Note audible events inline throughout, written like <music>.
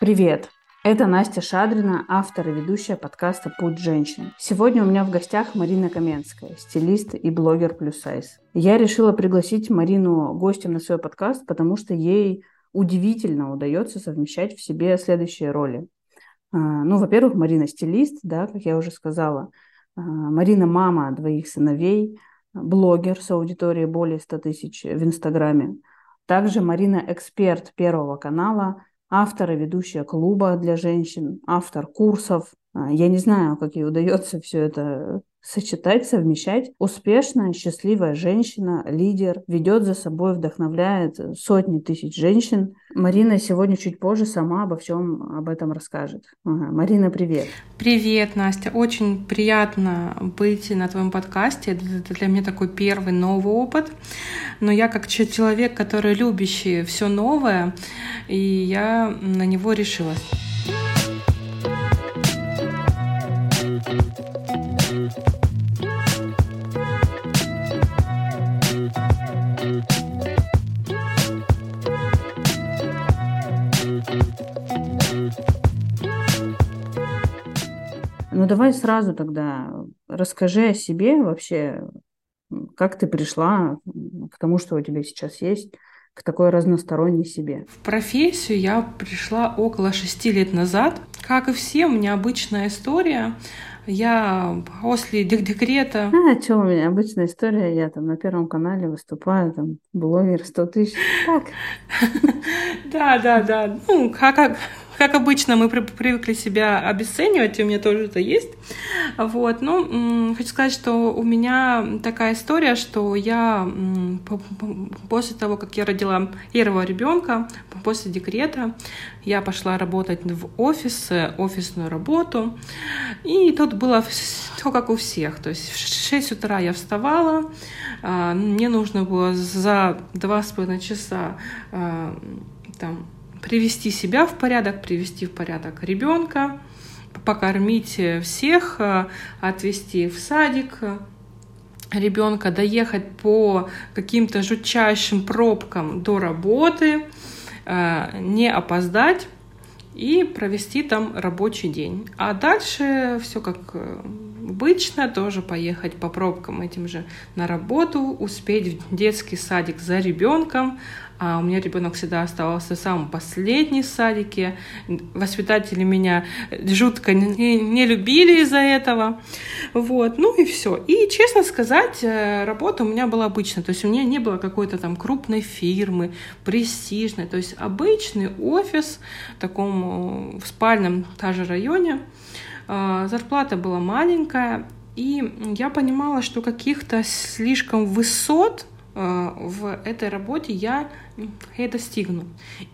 Привет! Это Настя Шадрина, автор и ведущая подкаста «Путь женщин». Сегодня у меня в гостях Марина Каменская, стилист и блогер плюс сайз. Я решила пригласить Марину гостем на свой подкаст, потому что ей удивительно удается совмещать в себе следующие роли. А, ну, во-первых, Марина стилист, да, как я уже сказала. А, Марина мама двоих сыновей, блогер с аудиторией более 100 тысяч в Инстаграме. Также Марина эксперт Первого канала – автор и ведущая клуба для женщин, автор курсов. А, я не знаю, как ей удается все это сочетать, совмещать. Успешная, счастливая женщина, лидер, ведет за собой, вдохновляет сотни тысяч женщин. Марина сегодня чуть позже сама обо всем об этом расскажет. Ага. Марина, привет. Привет, Настя. Очень приятно быть на твоем подкасте. Это для меня такой первый новый опыт. Но я как человек, который любящий все новое, и я на него решилась. Ну давай сразу тогда расскажи о себе вообще, как ты пришла к тому, что у тебя сейчас есть, к такой разносторонней себе? В профессию я пришла около шести лет назад. Как и все, у меня обычная история. Я после декрета... А, что у меня обычная история, я там на Первом канале выступаю, там, блогер 100 тысяч. Так. <laughs> Да, да, да. Ну, как, как обычно, мы привыкли себя обесценивать, и у меня тоже это есть. Вот. Ну, хочу сказать, что у меня такая история, что я после того, как я родила первого ребенка, после декрета, я пошла работать в офис, офисную работу, и тут было все как у всех. То есть в 6 утра я вставала, а, мне нужно было за два с половиной часа а, там привести себя в порядок, привести в порядок ребенка, покормить всех, э, отвезти в садик ребенка, доехать по каким-то жутчайшим пробкам до работы, э, не опоздать и провести там рабочий день. А дальше все как э, обычно, тоже поехать по пробкам этим же на работу, успеть в детский садик за ребенком, а у меня ребенок всегда оставался самым последний в садике. Воспитатели меня жутко не, не любили из-за этого. Вот, ну и все. И, честно сказать, э, работа у меня была обычная. То есть у меня не было какой-то там крупной фирмы, престижной. То есть обычный офис в таком э, в спальном даже районе. А, зарплата была маленькая. И я понимала, что каких-то слишком высот Э, в этой работе я и достигну.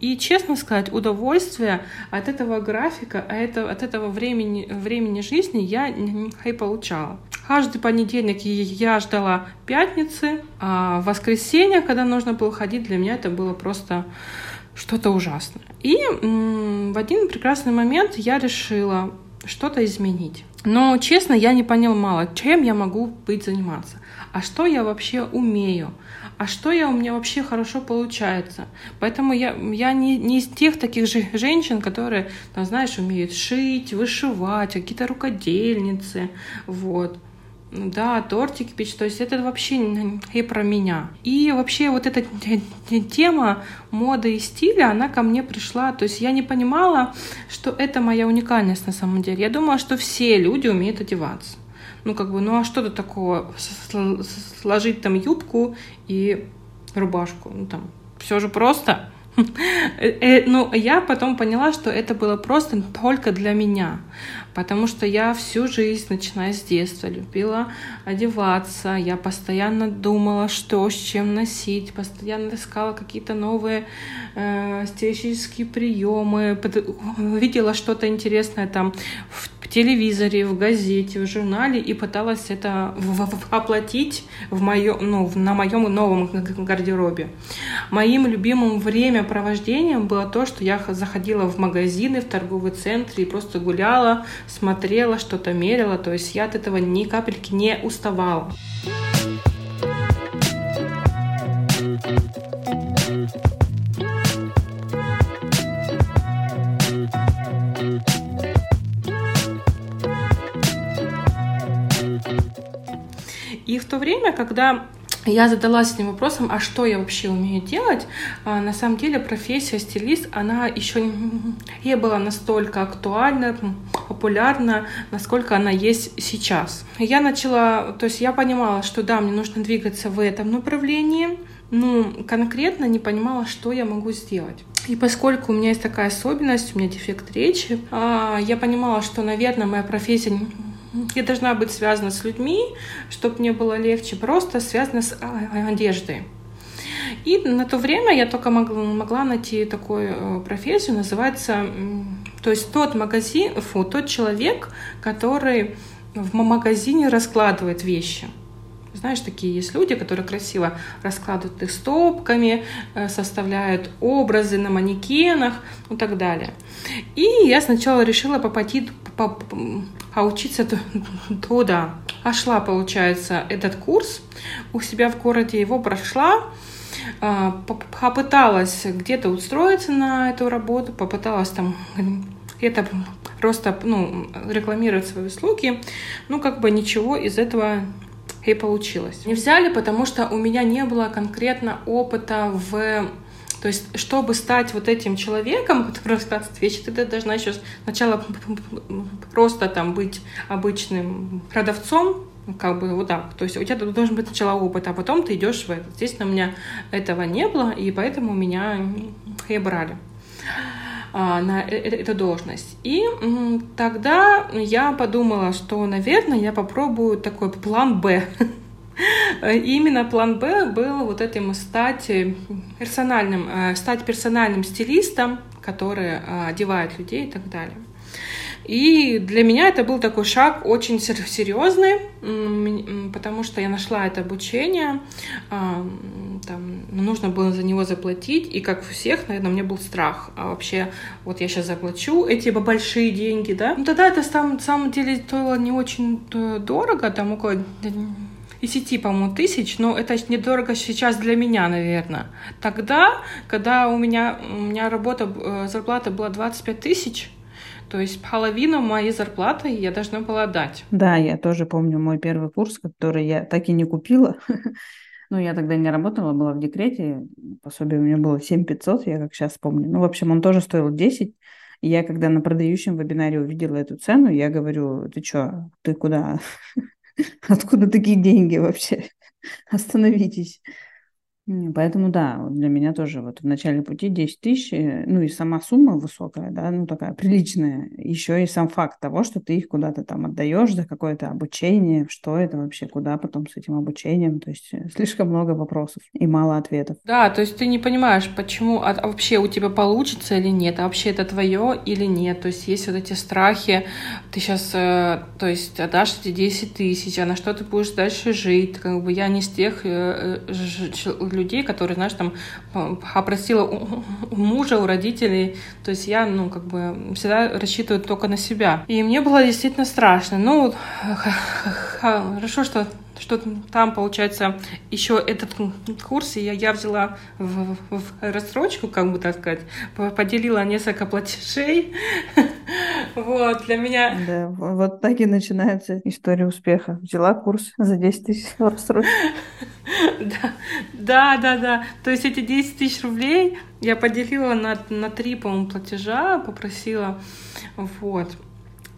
И, честно сказать, удовольствие от этого графика, от этого времени, времени жизни я и получала. Каждый понедельник я ждала пятницы, а воскресенье, когда нужно было ходить, для меня это было просто что-то ужасное. И в один прекрасный момент я решила что-то изменить. Но, честно, я не понимала, чем я могу быть заниматься а что я вообще умею, а что я у меня вообще хорошо получается. Поэтому я, я не, не из тех таких же женщин, которые, там, знаешь, умеют шить, вышивать, какие-то рукодельницы, вот да, тортики печь, то есть это вообще и про меня. И вообще вот эта тема моды и стиля, она ко мне пришла, то есть я не понимала, что это моя уникальность на самом деле. Я думала, что все люди умеют одеваться ну как бы, ну а что-то такого, сложить там юбку и рубашку, ну там, все же просто. <laughs> Э, э, ну, я потом поняла, что это было просто только для меня, потому что я всю жизнь, начиная с детства, любила одеваться, я постоянно думала, что с чем носить, постоянно искала какие-то новые э, стилистические приемы, видела что-то интересное там в телевизоре, в газете, в журнале и пыталась это оплатить в моем, ну, на моем новом гардеробе. Моим любимым времяпровождением было то, что я заходила в магазины, в торговый центр и просто гуляла, смотрела, что-то мерила. То есть я от этого ни капельки не уставала. То время, когда я задалась этим вопросом, а что я вообще умею делать? А, на самом деле профессия стилист, она еще <laughs> не была настолько актуальна, популярна, насколько она есть сейчас. Я начала, то есть я понимала, что да, мне нужно двигаться в этом направлении, но конкретно не понимала, что я могу сделать. И поскольку у меня есть такая особенность, у меня дефект речи, а, я понимала, что, наверное, моя профессия я должна быть связана с людьми, чтобы мне было легче, просто связана с а, одеждой. И на то время я только могла, могла найти такую э, профессию, называется, то есть тот магазин, фу, тот человек, который в магазине раскладывает вещи. Знаешь, такие есть люди, которые красиво раскладывают их стопками, э, составляют образы на манекенах и так далее. И я сначала решила попасть, поучиться туда. А шла, получается, этот курс у себя в городе, его прошла, а, попыталась где-то устроиться на эту работу, попыталась там где-то просто ну, рекламировать свои услуги, ну как бы ничего из этого и получилось. Не взяли, потому что у меня не было конкретно опыта в то есть, чтобы стать вот этим человеком, <laughs> который рассказывает вещи, ты должна еще сначала просто там быть обычным продавцом, как бы вот так. То есть у тебя должен быть сначала опыт, а потом ты идешь в это. Естественно, у меня этого не было, и поэтому меня и брали на э, э, эту должность. И тогда я подумала, что, наверное, я попробую такой план «Б». <laughs> именно план Б был вот этим стать персональным, э, стать персональным стилистом, который одевает людей и так далее. И для меня это был такой шаг очень серьезный, потому что я нашла это обучение, а, там, нужно было за него заплатить, и как у всех, наверное, у меня был страх. А вообще, вот я сейчас заплачу эти большие деньги, да? Ну, тогда это на самом деле стоило не очень э, дорого, там около 10, по-моему, тысяч, но это недорого сейчас для меня, наверное. Тогда, когда у меня, у меня работа, э, зарплата была 25 тысяч, то есть половину моей зарплаты я должна была дать. Да, я тоже помню мой первый курс, который я так и не купила. <laughs> Ну, я тогда не работала, была в декрете. Пособие у меня было 7 500, я как сейчас помню. Ну, в общем, он тоже стоил 10. И я, когда на продающем вебинаре увидела эту цену, я говорю, ты что, ты куда? <laughs> Откуда такие деньги вообще? <laughs> Остановитесь. Поэтому да, для меня тоже вот в начале пути 10 тысяч, э, ну и сама сумма высокая, да, ну такая приличная. Еще и сам факт того, что ты их куда-то там отдаешь за какое-то обучение, что это вообще, куда потом с этим обучением, то есть э, слишком много вопросов и мало ответов. Да, то есть ты не понимаешь, почему, а, а вообще у тебя получится или нет, а вообще это твое или нет, то есть есть вот эти страхи, ты сейчас, э, то есть отдашь эти 10 тысяч, а на что ты будешь дальше жить, как бы я не с тех людей, которые, знаешь, там опросила у мужа, у родителей. То есть я, ну, как бы всегда рассчитываю только на себя. И мне было действительно страшно. Ну, хорошо, что что там, получается, еще этот курс я, я взяла в, в рассрочку, как бы так сказать, поделила несколько платежей. <laughs> Вот, для меня... Да, вот так и начинается история успеха. Взяла курс за 10 тысяч рассрочку. <laughs> Да, да, да, да. То есть эти 10 тысяч рублей я поделила на, на три, по-моему, платежа, попросила, вот,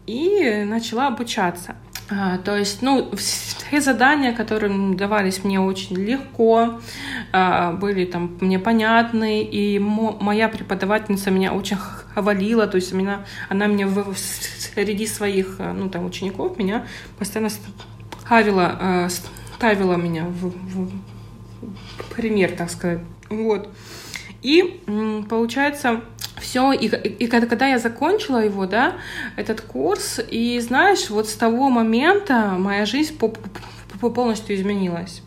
и начала обучаться. А, то есть, ну, все задания, которые давались мне очень легко, а, были там мне понятны, и моя преподавательница меня очень хвалила, то есть меня, она мне в, среди своих, ну, там, учеников меня постоянно ставила, а, ставила меня в, в пример, так сказать. Вот. И получается, все, и, и когда, когда я закончила его, да, этот курс, и знаешь, вот с того момента моя жизнь по, полностью изменилась.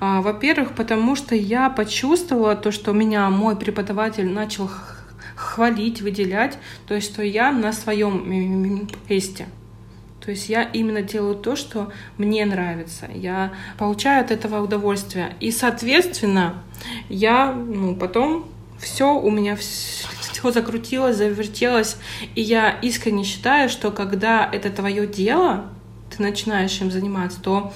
А, во-первых, потому что я почувствовала то, что меня мой преподаватель начал хвалить, выделять, то есть что я на своем месте. То есть я именно делаю то, что мне нравится. Я получаю от этого удовольствие. И, соответственно, я ну, потом все у меня все закрутилось, завертелось. И я искренне считаю, что когда это твое дело, ты начинаешь им заниматься, то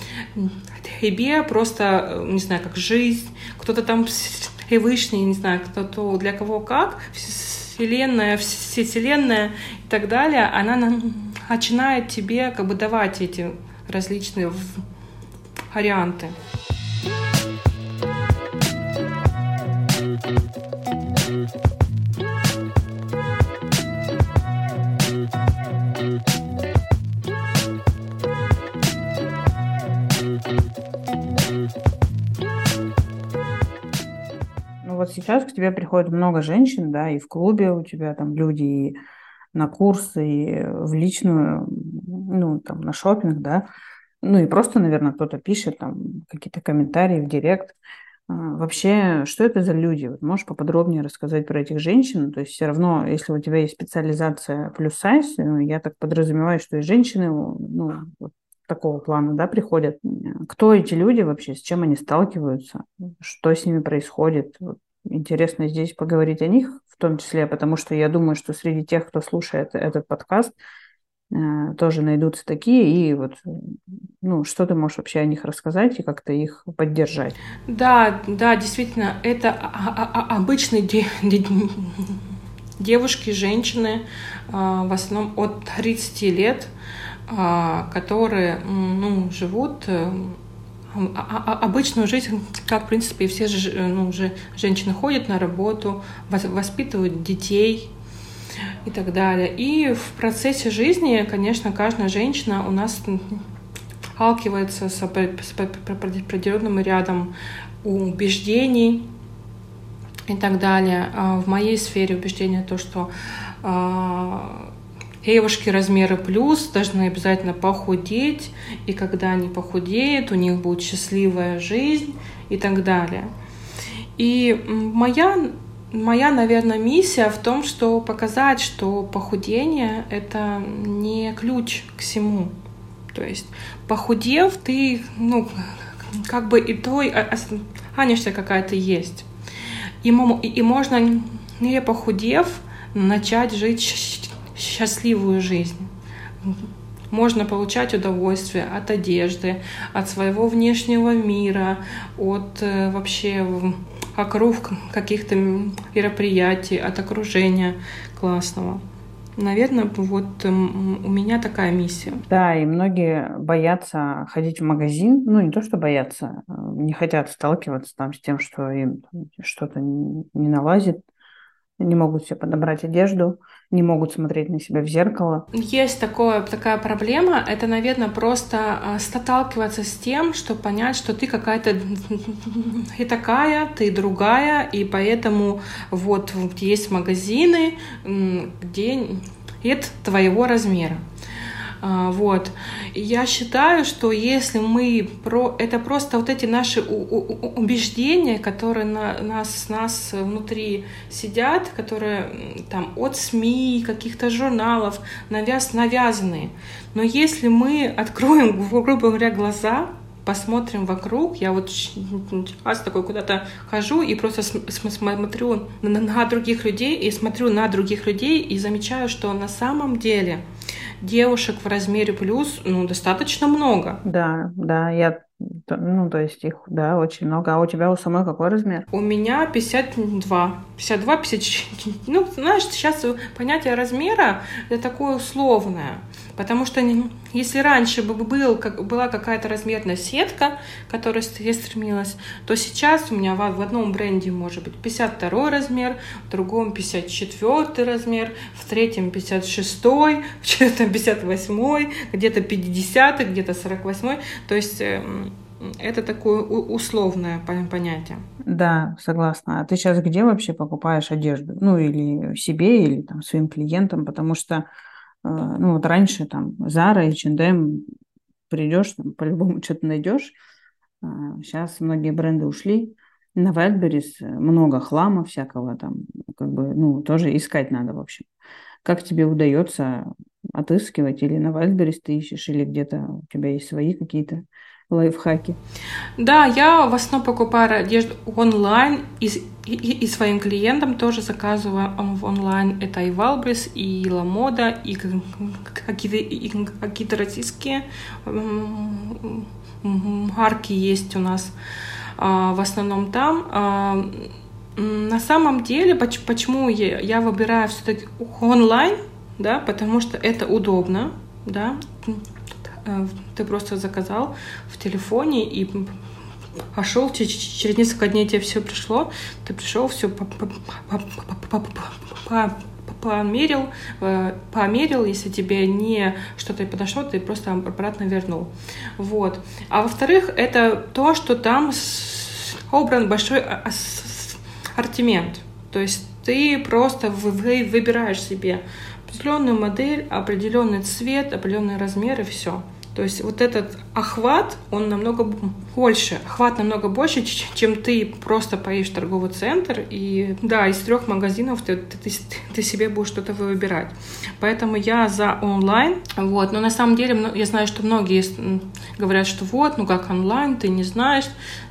тебе просто, не знаю, как жизнь, кто-то там Всевышний, не знаю, кто-то для кого как, Вселенная, Вселенная и так далее, она начинает тебе как бы давать эти различные варианты. Вот сейчас к тебе приходит много женщин, да, и в клубе у тебя там люди, и на курсы, и в личную, ну, там, на шопинг, да, ну, и просто, наверное, кто-то пишет там какие-то комментарии в директ. А, вообще, что это за люди? Вот можешь поподробнее рассказать про этих женщин? То есть все равно, если у тебя есть специализация плюс сайз, ну, я так подразумеваю, что и женщины ну, вот такого плана да, приходят. Кто эти люди вообще, с чем они сталкиваются, что с ними происходит? Интересно здесь поговорить о них в том числе, потому что я думаю, что среди тех, кто слушает этот подкаст, э, тоже найдутся такие, и вот, ну, что ты можешь вообще о них рассказать и как-то их поддержать? Да, да, действительно, это обычные де- де- девушки, женщины, а, в основном от 30 лет, которые, ну, живут э, а, а, обычную жизнь, <laughs> как, в принципе, и все ну, уже женщины ходят на работу, воспитывают детей и так далее. И в процессе жизни, конечно, каждая женщина у нас сталкивается с определенным рядом убеждений и так далее. А в моей сфере убеждения то, что Девушки размера плюс должны обязательно похудеть, и когда они похудеют, у них будет счастливая жизнь и так далее. И моя, моя, наверное, миссия в том, что показать, что похудение — это не ключ к всему. То есть похудев, ты, ну, как бы и той останешься какая-то есть. И, и можно, не похудев, начать жить счастливую жизнь. Можно получать удовольствие от одежды, от своего внешнего мира, от э, вообще округ каких-то мероприятий, от окружения классного. Наверное, вот у меня такая миссия. Да, и многие боятся ходить в магазин. Ну, не то, что боятся, а не хотят сталкиваться там с тем, что им что-то не налазит не могут себе подобрать одежду, не могут смотреть на себя в зеркало. Есть такое, такая проблема. Это, наверное, просто а, сталкиваться с тем, что понять, что ты какая-то <laughs> и такая, ты другая, и поэтому вот есть магазины, где нет твоего размера. А, вот. Я считаю, что если мы про... Это просто вот эти наши убеждения, которые на нас, нас внутри сидят, которые там от СМИ, каких-то журналов навяз, навязанные. Но если мы откроем, <laughs> грубо говоря, глаза, посмотрим вокруг. Я вот сейчас такой куда-то хожу и просто смотрю на других людей и смотрю на других людей и замечаю, что на самом деле девушек в размере плюс, ну, достаточно много. Да, да, я ну, то есть их, да, очень много. А у тебя у самой какой размер? У меня 52. 52, 54. Ну, знаешь, сейчас понятие размера это такое условное. Потому что если раньше бы был, как, была какая-то размерная сетка, к которой я стремилась, то сейчас у меня в, в одном бренде может быть 52 размер, в другом 54 размер, в третьем 56, <laughs> в четвертом 58, где-то 50, где-то 48. То есть эм, это такое условное понятие. Да, согласна. А ты сейчас где вообще покупаешь одежду? Ну, или себе, или там своим клиентам, потому что ну вот раньше там Zara, H&M, придешь, там по-любому <laughs> что-то найдешь. Сейчас а, многие бренды ушли. На Wildberries много хлама всякого там, как бы, ну, тоже искать надо, в общем. Как тебе удается отыскивать? Или на Wildberries ты ищешь, или где-то у тебя есть свои какие-то лайфхаки? Да, я в основном покупаю одежду онлайн из и, и своим клиентам тоже заказываю в онлайн. Это и Валбрис, и Ламода, и какие-то какие российские марки есть у нас а, в основном там. А, на самом деле, почему я выбираю все-таки онлайн, да, потому что это удобно, да, э, ты просто заказал в телефоне и пошел, через несколько дней тебе все пришло, ты пришел, все померил, померил, если тебе не что-то подошло, ты просто обратно вернул. Вот. А во-вторых, это то, что там собран большой ассортимент. То есть ты просто выбираешь себе определенную модель, определенный цвет, определенный размер и все. То есть вот этот охват, он намного больше, охват намного больше, чем ты просто поедешь в торговый центр, и да, из трех магазинов ты, ты, ты себе будешь что-то выбирать. Поэтому я за онлайн, вот, но на самом деле я знаю, что многие говорят, что вот, ну как онлайн, ты не знаешь,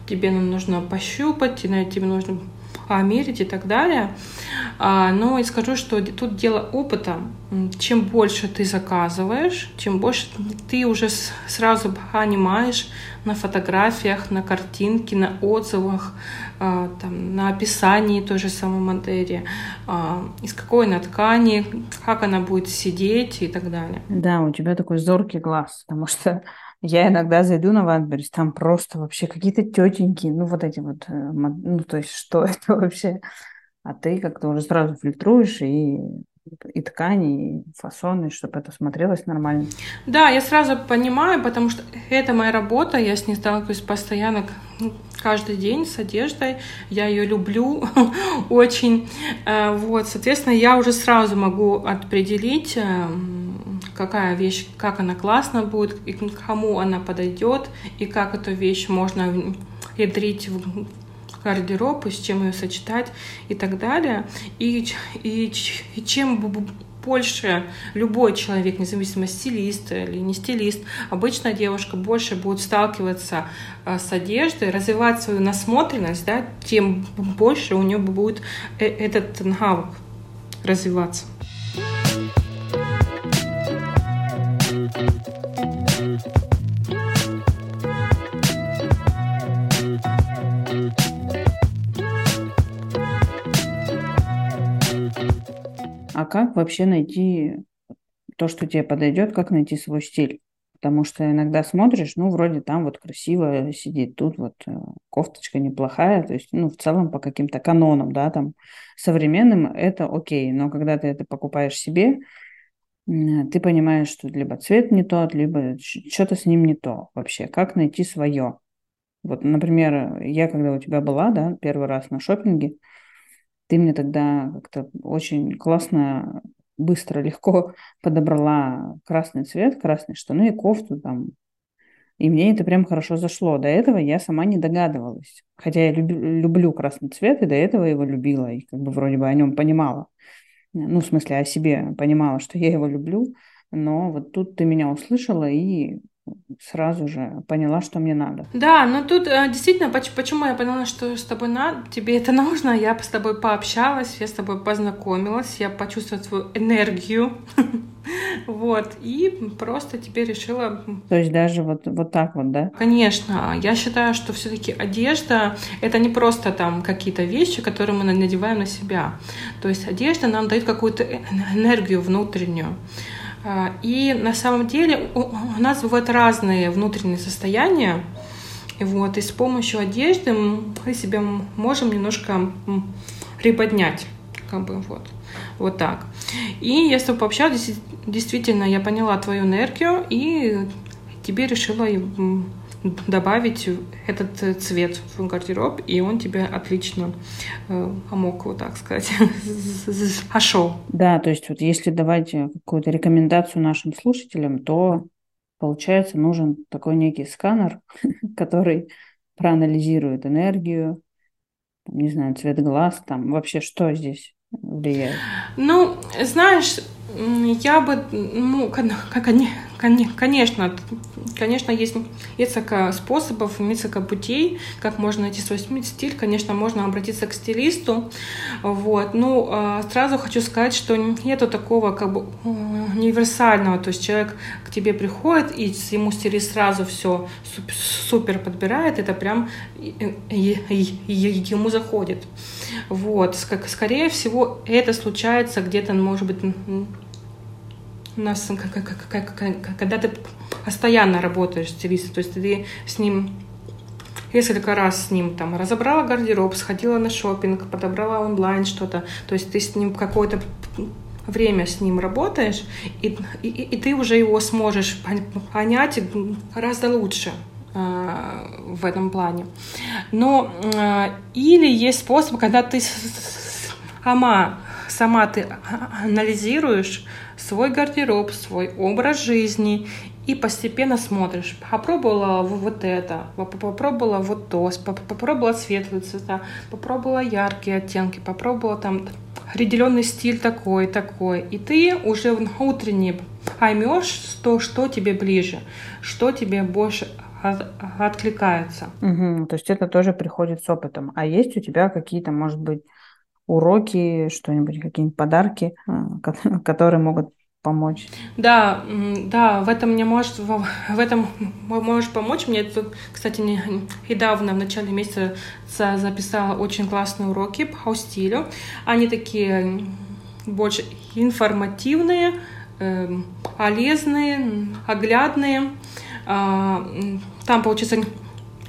тебе нужно пощупать, тебе нужно померить и так далее. А, но и скажу, что тут дело опыта. Чем больше ты заказываешь, чем больше ты уже сразу понимаешь на фотографиях, на картинке, на отзывах, а, там, на описании той же самой модели, а, из какой она ткани, как она будет сидеть и так далее. Да, у тебя такой зоркий глаз, потому что я иногда зайду на Ватберис, там просто вообще какие-то тетеньки, ну вот эти вот, э, ну то есть что <laughs> это вообще? А ты как-то уже сразу фильтруешь и и ткани, и фасоны, чтобы это смотрелось нормально. Да, я сразу понимаю, потому что это моя работа, я с ней сталкиваюсь постоянно ну, каждый день с одеждой, я ее люблю <laughs> очень, э, вот, соответственно, я уже сразу могу определить, эм, какая вещь, как она классно будет, и кому она подойдет, и как эту вещь можно внедрить в гардероб, и с чем ее сочетать и так далее. И, и, и чем больше любой человек, независимо стилист или не стилист, обычная девушка больше будет сталкиваться э, с одеждой, развивать свою насмотренность, да, тем больше у нее будет э, этот навык развиваться. А как вообще найти то, что тебе подойдет, как найти свой стиль? Потому что иногда смотришь, ну, вроде там вот красиво сидит, тут вот э, кофточка неплохая, то есть, ну, в целом по каким-то канонам, да, там, современным это окей, но когда ты это покупаешь себе, ты понимаешь, что либо цвет не тот, либо что-то с ним не то вообще. Как найти свое? Вот, например, я когда у тебя была, да, первый раз на шопинге, ты мне тогда как-то очень классно, быстро, легко <laughs> подобрала красный цвет, красные штаны и кофту там. И мне это прям хорошо зашло. До этого я сама не догадывалась. Хотя я люб, люблю красный цвет, и до этого его любила, и как бы вроде бы о нем понимала. Ну, в смысле, о себе понимала, что я его люблю. Но вот тут ты меня услышала, и сразу же поняла, что мне надо. Да, но тут э, действительно, почему я поняла, что с тобой надо, тебе это <laughs> нужно, я с тобой пообщалась, я с тобой познакомилась, я почувствовала твою энергию, <laughs> вот, и просто тебе решила... То есть даже вот, вот так вот, да? Конечно, я считаю, что все таки одежда — это не просто там какие-то вещи, которые мы надеваем на себя, то есть одежда нам дает какую-то энергию внутреннюю, и на самом деле у нас бывают разные внутренние состояния. И вот, и с помощью одежды мы себя можем немножко приподнять. Как бы вот. Вот так. И тобой пообщалась, действительно, я поняла твою энергию, и тебе решила добавить этот э, цвет в гардероб, и он тебе отлично э, помог, вот так сказать, <laughs> пошел. Да, то есть вот если давать э, какую-то рекомендацию нашим слушателям, то получается нужен такой некий сканер, <laughs> который проанализирует энергию, не знаю, цвет глаз, там вообще что здесь влияет? Ну, знаешь, я бы, ну, как, как, Конечно, конечно, есть несколько способов, несколько путей, как можно найти свой стиль. Конечно, можно обратиться к стилисту. Вот. Ну, а, сразу хочу сказать, что нету такого как бы универсального. То есть человек к тебе приходит, и ему стилист сразу все супер подбирает. Это прям ему заходит. Вот. Скорее всего, это случается где-то, может быть, у нас когда ты постоянно работаешь с стилистом, то есть ты с ним несколько раз с ним там разобрала гардероб, сходила на шопинг, подобрала онлайн что-то, то есть ты с ним какое-то время с ним работаешь, и, и, и ты уже его сможешь понять гораздо лучше э, в этом плане. Но э, или есть способ, когда ты сама, сама ты анализируешь свой гардероб, свой образ жизни и постепенно смотришь. Попробовала вот это, попробовала вот то, попробовала светлые цвета, попробовала яркие оттенки, попробовала там определенный стиль такой, такой. И ты уже утренне поймешь, что, что тебе ближе, что тебе больше от, откликается. Угу, то есть это тоже приходит с опытом. А есть у тебя какие-то, может быть, уроки, что-нибудь, какие-нибудь подарки, э, <laughs> которые могут помочь. Да, да, в этом мне может, в этом можешь помочь. Мне тут, кстати, недавно, в начале месяца записала очень классные уроки по стилю. Они такие больше информативные, эм, полезные, оглядные. А, там получится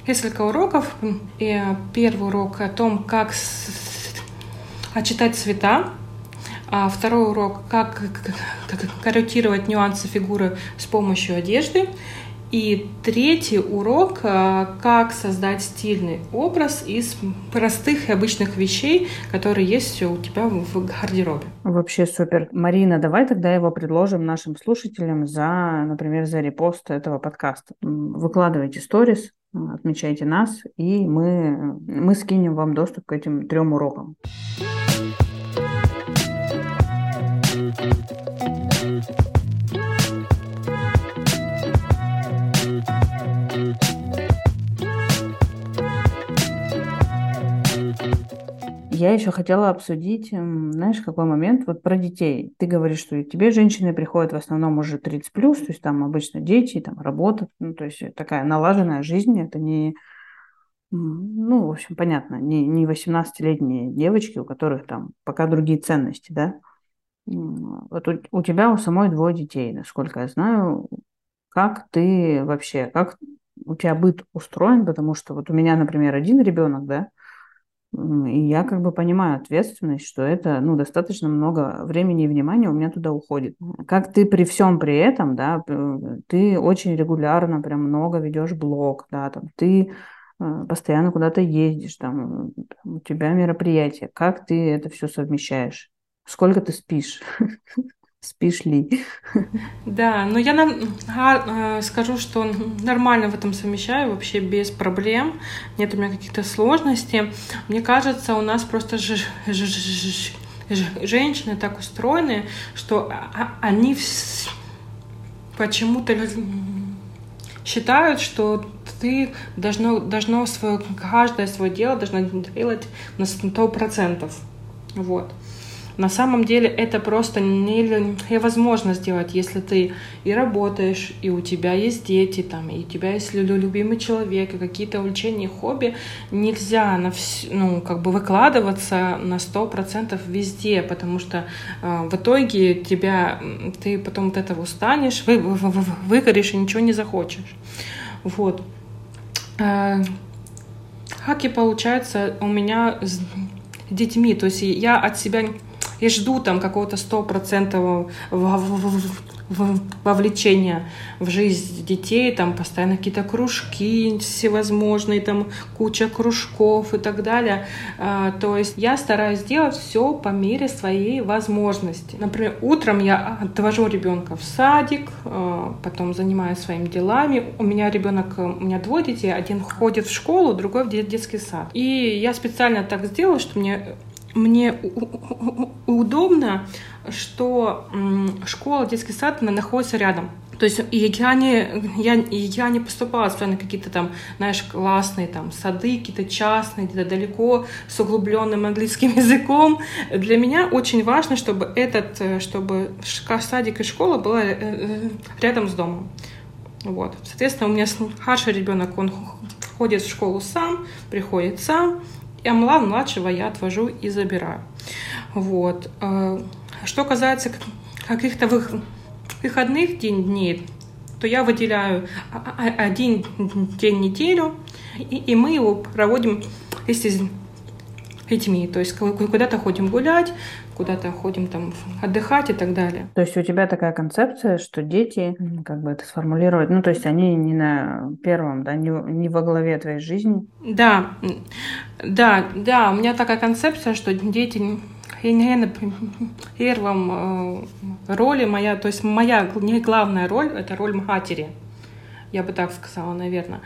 несколько уроков. И первый урок о том, как очитать цвета, а второй урок как, как корректировать нюансы фигуры с помощью одежды. И третий урок а, как создать стильный образ из простых и обычных вещей, которые есть у тебя в гардеробе. Вообще супер. Марина, давай тогда его предложим нашим слушателям за, например, за репост этого подкаста. Выкладывайте сторис, отмечайте нас, и мы, мы скинем вам доступ к этим трем урокам. Я еще хотела обсудить, знаешь, какой момент вот про детей. Ты говоришь, что тебе женщины приходят в основном уже 30 плюс, то есть там обычно дети, там работа, ну, то есть такая налаженная жизнь, это не, ну, в общем, понятно, не, не 18-летние девочки, у которых там пока другие ценности, да. Вот у, у тебя у самой двое детей, насколько я знаю. Как ты вообще, как у тебя быт устроен, потому что вот у меня, например, один ребенок, да, и я как бы понимаю ответственность, что это, ну, достаточно много времени и внимания у меня туда уходит. Как ты при всем при этом, да, ты очень регулярно, прям много ведешь блог, да, там, ты э, постоянно куда-то ездишь, там, у тебя мероприятия. Как ты это все совмещаешь? Сколько ты спишь? Спишь ли? Да, но я нам а, скажу, что нормально в этом совмещаю, вообще без проблем. Нет у меня каких-то сложностей. Мне кажется, у нас просто женщины так устроены, что они почему-то считают, что ты должно, должно свое, каждое свое дело должно делать на сто процентов. Вот. На самом деле это просто невозможно сделать, если ты и работаешь, и у тебя есть дети, там, и у тебя есть любимый человек, и какие-то увлечения, хобби. Нельзя на вс... ну, как бы выкладываться на сто процентов везде, потому что э, в итоге тебя, ты потом от этого устанешь, вы, вы, вы, выгоришь и ничего не захочешь. Вот. Э, как и получается у меня с детьми, то есть я от себя и жду там какого-то стопроцентного вовлечения в жизнь детей, там постоянно какие-то кружки всевозможные, там куча кружков и так далее. А, то есть я стараюсь делать все по мере своей возможности. Например, утром я отвожу ребенка в садик, а, потом занимаюсь своими делами. У меня ребенок, у меня двое детей, один ходит в школу, другой в детский сад. И я специально так сделала, что мне мне удобно, что школа, детский сад находится рядом. То есть я не, я, я не поступала на какие-то там, знаешь, классные там сады, какие-то частные, где-то далеко, с углубленным английским <laughs> языком. Для меня очень важно, чтобы этот, э, чтобы садик и школа была э, э, рядом с домом. Вот. Соответственно, у меня старший ребенок, он ходит в школу сам, приходит сам, а младшего я отвожу и забираю. Вот. Что касается каких-то выходных дней, то я выделяю один день неделю, и, и мы его проводим вместе детьми. То есть куда-то ходим гулять, куда-то ходим там отдыхать и так далее. То есть у тебя такая концепция, что дети, как бы это сформулировать, ну то есть они не на первом, да, не, не во главе твоей жизни? Да, да, да, у меня такая концепция, что дети я не на первом э, роли моя, то есть моя не главная роль, это роль матери. Я бы так сказала, наверное.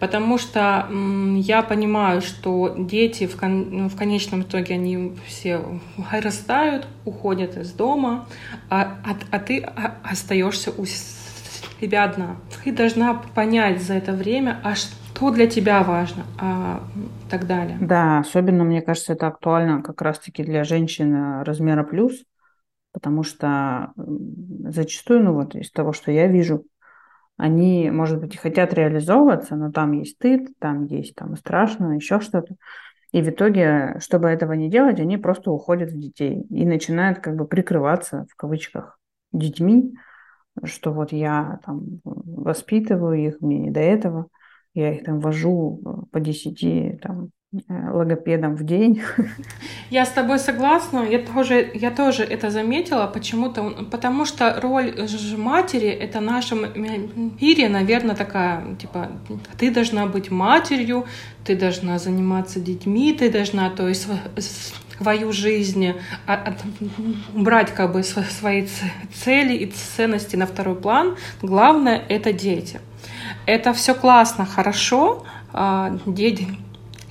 Потому что я понимаю, что дети в, кон ну, в конечном итоге они все вырастают, уходят из дома, а, а, а ты остаешься у себя одна. Ты должна понять за это время, а что для тебя важно, а так далее. Да, особенно, мне кажется, это актуально как раз-таки для женщин размера плюс, потому что зачастую, ну вот из того, что я вижу, они, может быть, и хотят реализовываться, но там есть стыд, там есть там страшно, еще что-то. И в итоге, чтобы этого не делать, они просто уходят в детей и начинают как бы прикрываться, в кавычках, детьми, что вот я там воспитываю их, мне не до этого я их там вожу э, по 10 там, э, логопедам в день. Я с тобой согласна. Я тоже, я тоже это заметила почему-то, потому что роль матери это в нашем мире, наверное, такая, типа, ты должна быть матерью, ты должна заниматься детьми, ты должна, то есть свою жизнь, брать как бы свои цели и ценности на второй план. Главное — это дети. Это все классно, хорошо. А, дети,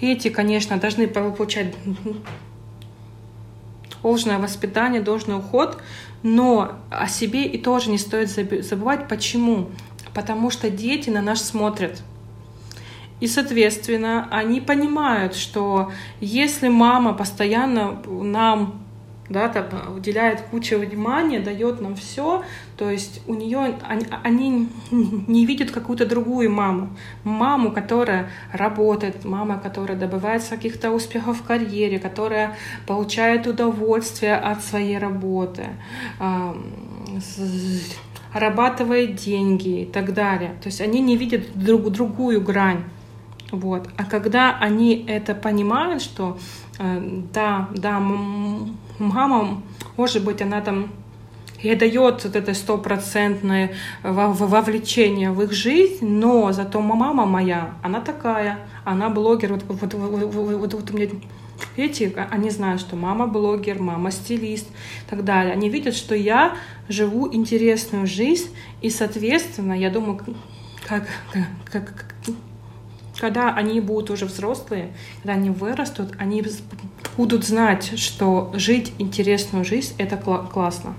эти, конечно, должны получать должное воспитание, должный уход, но о себе и тоже не стоит забывать. Почему? Потому что дети на нас смотрят. И, соответственно, они понимают, что если мама постоянно нам да, там, уделяет кучу внимания, дает нам все, то есть у нее они, они не видят какую-то другую маму, маму, которая работает, мама, которая добивается каких-то успехов в карьере, которая получает удовольствие от своей работы, зарабатывает деньги и так далее. То есть они не видят друг, другую грань. Вот. А когда они это понимают, что э, да, да, мама, может быть, она там и дает вот это стопроцентное вовлечение в их жизнь, но зато мама моя, она такая, она блогер, вот, вот, вот, вот, вот у меня эти, они знают, что мама блогер, мама стилист и так далее. Они видят, что я живу интересную жизнь, и, соответственно, я думаю, как, как, как, когда они будут уже взрослые, когда они вырастут, они будут знать, что жить интересную жизнь — это кла- классно.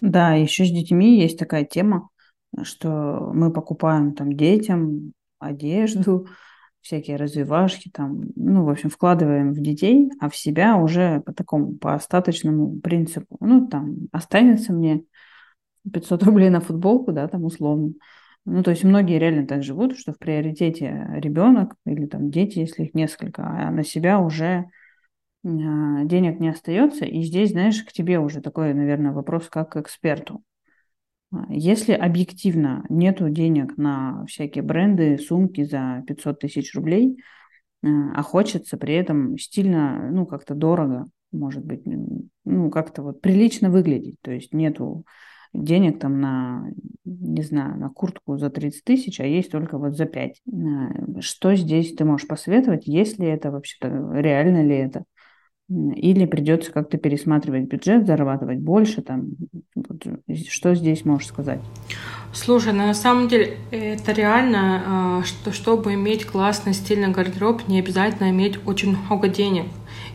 Да, еще с детьми есть такая тема, что мы покупаем там детям одежду, всякие развивашки, там, ну, в общем, вкладываем в детей, а в себя уже по такому, по остаточному принципу. Ну, там, останется мне 500 рублей на футболку, да, там, условно. Ну, то есть многие реально так живут, что в приоритете ребенок или там дети, если их несколько, а на себя уже а, денег не остается. И здесь, знаешь, к тебе уже такой, наверное, вопрос как к эксперту. Если объективно нету денег на всякие бренды, сумки за 500 тысяч рублей, э, а хочется при этом стильно, ну, как-то дорого, может быть, ну, как-то вот прилично выглядеть, то есть нету денег там на, не знаю, на куртку за 30 тысяч, а есть только вот за 5. Э, что здесь ты можешь посоветовать? Есть ли это вообще-то, реально ли это? Или придется как-то пересматривать бюджет, зарабатывать больше, там, Вот, что здесь можешь сказать? Слушай, ну, на самом деле это реально, а, что чтобы иметь классный стильный гардероб, не обязательно иметь очень много денег.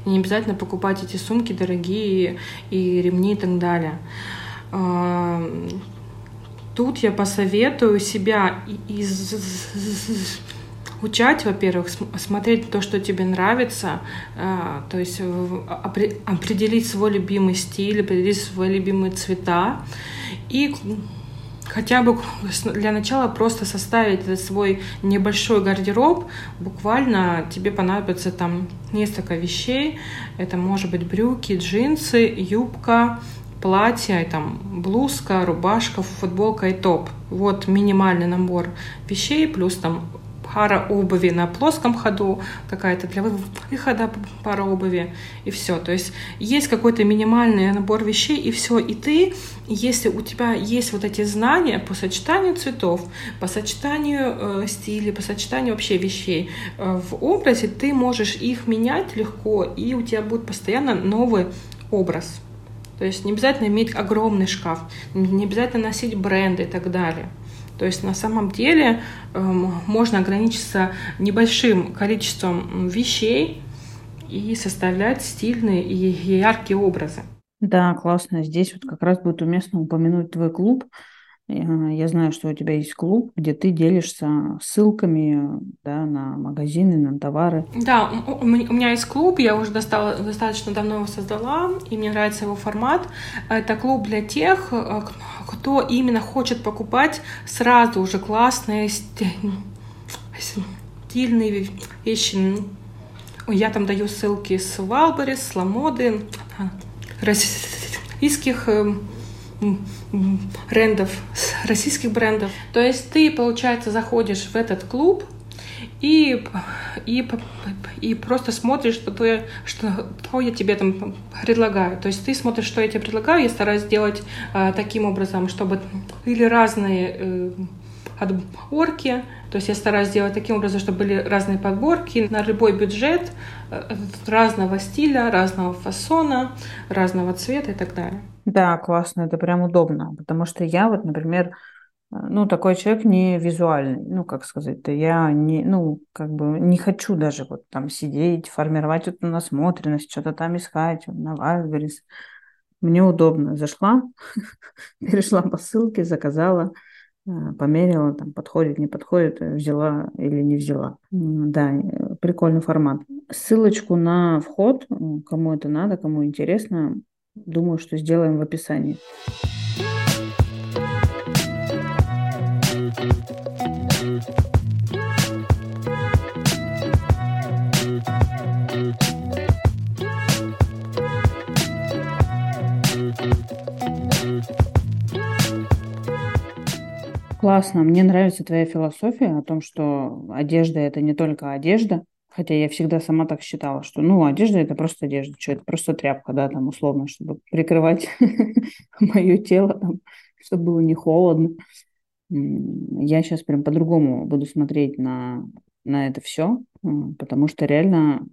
Не обязательно покупать эти сумки дорогие и ремни и так далее. А, тут я посоветую себя из учать, во-первых, смотреть то, что тебе нравится, а, то есть определить свой любимый стиль, определить свои любимые цвета и хотя бы для начала просто составить свой небольшой гардероб. Буквально тебе понадобится там несколько вещей. Это может быть брюки, джинсы, юбка, платье, там блузка, рубашка, футболка и топ. Вот минимальный набор вещей, плюс там пара обуви на плоском ходу, какая-то для выхода пара обуви, и все. То есть есть какой-то минимальный набор вещей, и все. И ты, если у тебя есть вот эти знания по сочетанию цветов, по сочетанию э, стилей, по сочетанию вообще вещей э, в образе, ты можешь их менять легко, и у тебя будет постоянно новый образ. То есть не обязательно иметь огромный шкаф, не обязательно носить бренды и так далее. То есть на самом деле э, можно ограничиться небольшим количеством вещей и составлять стильные и яркие образы. Да, классно. Здесь вот как раз будет уместно упомянуть твой клуб. Я знаю, что у тебя есть клуб, где ты делишься ссылками да, на магазины, на товары. Да, у меня есть клуб, я уже достала, достаточно давно его создала, и мне нравится его формат. Это клуб для тех, э, кто именно хочет покупать сразу уже классные стильные вещи. Я там даю ссылки с Валберис, с Ламоды, российских эм, брендов, российских брендов. То есть ты, получается, заходишь в этот клуб и, и, и просто смотришь, что, ты, что, что я тебе там предлагаю. То есть ты смотришь, что я тебе предлагаю, я стараюсь сделать э, таким образом, чтобы или разные э, подборки, то есть я стараюсь сделать таким образом, чтобы были разные подборки на любой бюджет, э, разного стиля, разного фасона, разного цвета и так далее. Да, классно, это прям удобно, потому что я вот, например, э, ну, такой человек не визуальный, ну, как сказать-то, я не, ну, как бы не хочу даже вот там сидеть, формировать эту насмотренность, что-то там искать на Вайлдберрис. Мне удобно. Зашла, <laughs> перешла по ссылке, заказала, э, померила, там, подходит, не подходит, э, взяла или не взяла. Да, прикольный формат. Ссылочку на вход, кому это надо, кому интересно, Думаю, что сделаем в описании. Классно. Мне нравится твоя философия о том, что одежда это не только одежда, Хотя я всегда сама так считала, что, ну, одежда – это просто одежда, что это просто тряпка, да, там, условно, чтобы прикрывать <laughs> мое тело, там, чтобы было не холодно. Я сейчас прям по-другому буду смотреть на, на это все, потому что реально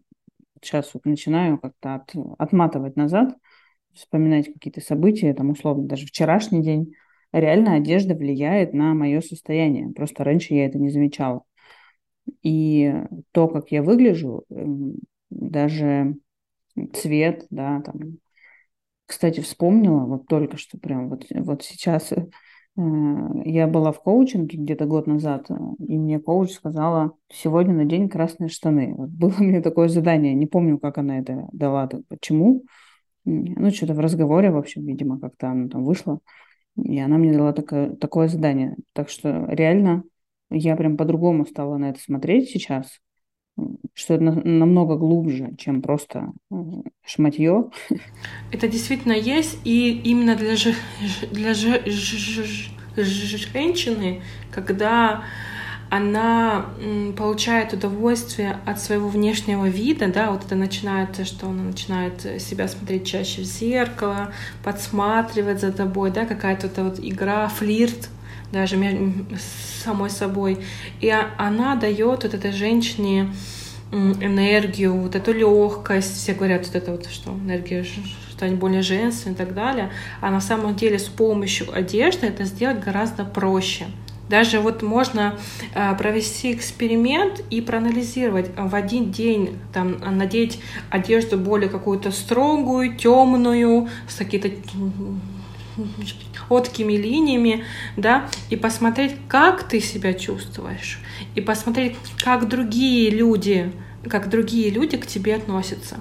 сейчас вот начинаю как-то от, отматывать назад, вспоминать какие-то события, там, условно, даже вчерашний день. Реально одежда влияет на мое состояние. Просто раньше я это не замечала. И то, как я выгляжу, эм, даже цвет, да, там. Кстати, вспомнила вот только что прям вот, вот сейчас э, я была в коучинге где-то год назад, э, и мне коуч сказала, сегодня на день красные штаны. Вот было мне такое задание, не помню, как она это дала, почему. Ну, что-то в разговоре, в общем, видимо, как-то оно там вышло. И она мне дала такое, такое задание. Так что реально я прям по-другому стала на это смотреть сейчас, что это намного глубже, чем просто шматье. Это действительно есть, и именно для, ж... для ж... Ж... женщины, когда она получает удовольствие от своего внешнего вида, да, вот это начинается, что она начинает себя смотреть чаще в зеркало, подсматривать за тобой, да, какая-то вот игра, флирт, даже с самой собой. И она дает вот этой женщине энергию, вот эту легкость. Все говорят вот это вот, что энергия стать более женственной и так далее. А на самом деле с помощью одежды это сделать гораздо проще. Даже вот можно э, провести эксперимент и проанализировать в один день, там, надеть одежду более какую-то строгую, темную, с какими-то четкими линиями, да, и посмотреть, как ты себя чувствуешь, и посмотреть, как другие люди, как другие люди к тебе относятся.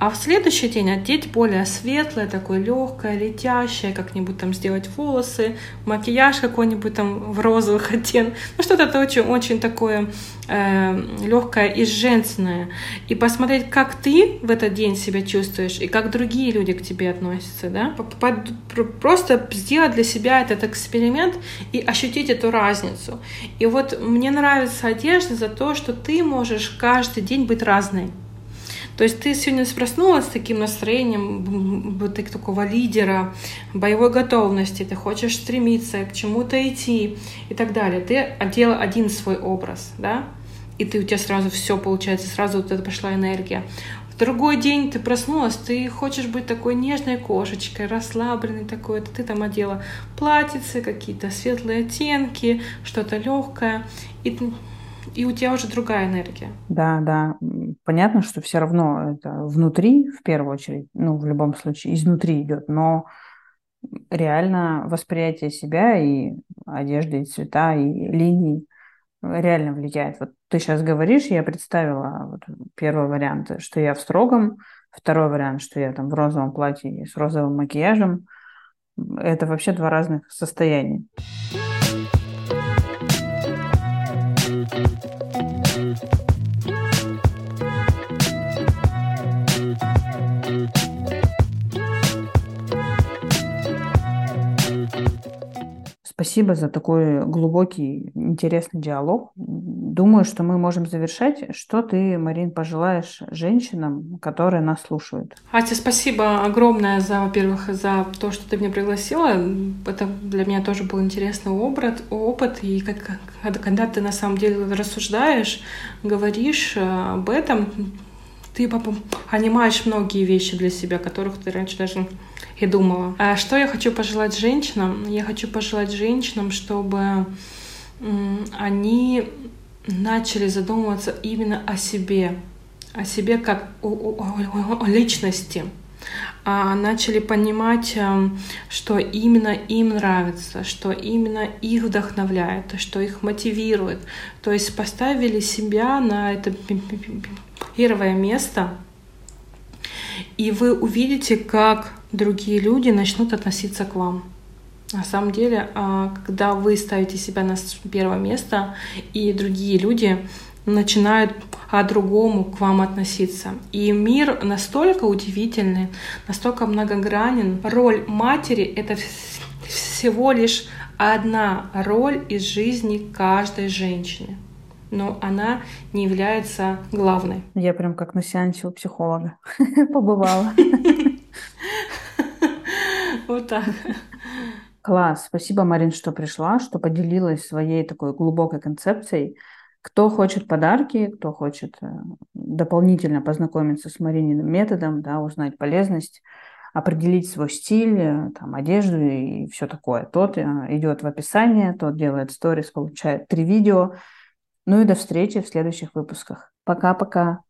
А в следующий день одеть более светлое, такое легкое, летящее, как-нибудь там сделать волосы, макияж какой-нибудь там в розовых <laughs> оттенках. Ну, что-то очень-очень такое э, легкое и женственное. И посмотреть, как ты в этот день себя чувствуешь, и как другие люди к тебе относятся, да. Просто сделать для себя этот эксперимент и ощутить эту разницу. И вот мне нравится одежда за то, что ты можешь каждый день быть разной. То есть ты сегодня проснулась с таким настроением вот такого лидера, боевой готовности, ты хочешь стремиться к чему-то идти и так далее. Ты одела один свой образ, да, и ты у тебя сразу все получается, сразу вот это пошла энергия. В другой день ты проснулась, ты хочешь быть такой нежной кошечкой, расслабленной такой, ты там одела платьицы, какие-то светлые оттенки, что-то легкое, и и у тебя уже другая энергия. Да, да. Понятно, что все равно это внутри, в первую очередь, ну, в любом случае, изнутри идет, но реально восприятие себя и одежды, и цвета, и линий реально влияет. Вот ты сейчас говоришь, я представила вот первый вариант, что я в строгом, второй вариант, что я там в розовом платье с розовым макияжем. Это вообще два разных состояния. Спасибо за такой глубокий, интересный диалог. Думаю, что мы можем завершать. Что ты, Марин, пожелаешь женщинам, которые нас слушают? Ася, спасибо огромное за, во-первых, за то, что ты меня пригласила. Это для меня тоже был интересный опыт. опыт. И как, когда ты на самом деле рассуждаешь, говоришь э, об этом, ты понимаешь многие вещи для себя, которых ты раньше даже и думала. А что я хочу пожелать женщинам? Я хочу пожелать женщинам, чтобы они начали задумываться именно о себе, о себе как о, о, о личности, а начали понимать, эм, что именно им нравится, что именно их вдохновляет, что их мотивирует. То есть поставили себя на это первое место, и вы увидите, как другие люди начнут относиться к вам. На самом деле, а, когда вы ставите себя на первое место, и другие люди начинают по-другому к вам относиться. И мир настолько удивительный, настолько многогранен. Роль матери — это всего лишь одна роль из жизни каждой женщины но она не является главной. Я прям как на сеансе у психолога <laughs> побывала. <laughs> Вот так. Класс. Спасибо, Марин, что пришла, что поделилась своей такой глубокой концепцией. Кто хочет подарки, кто хочет э, дополнительно познакомиться с Марининым методом, да, узнать полезность, определить свой стиль, э, там, одежду и все такое, тот э, идет в описание, тот делает сторис, получает три видео, ну и до встречи в следующих выпусках. Пока-пока.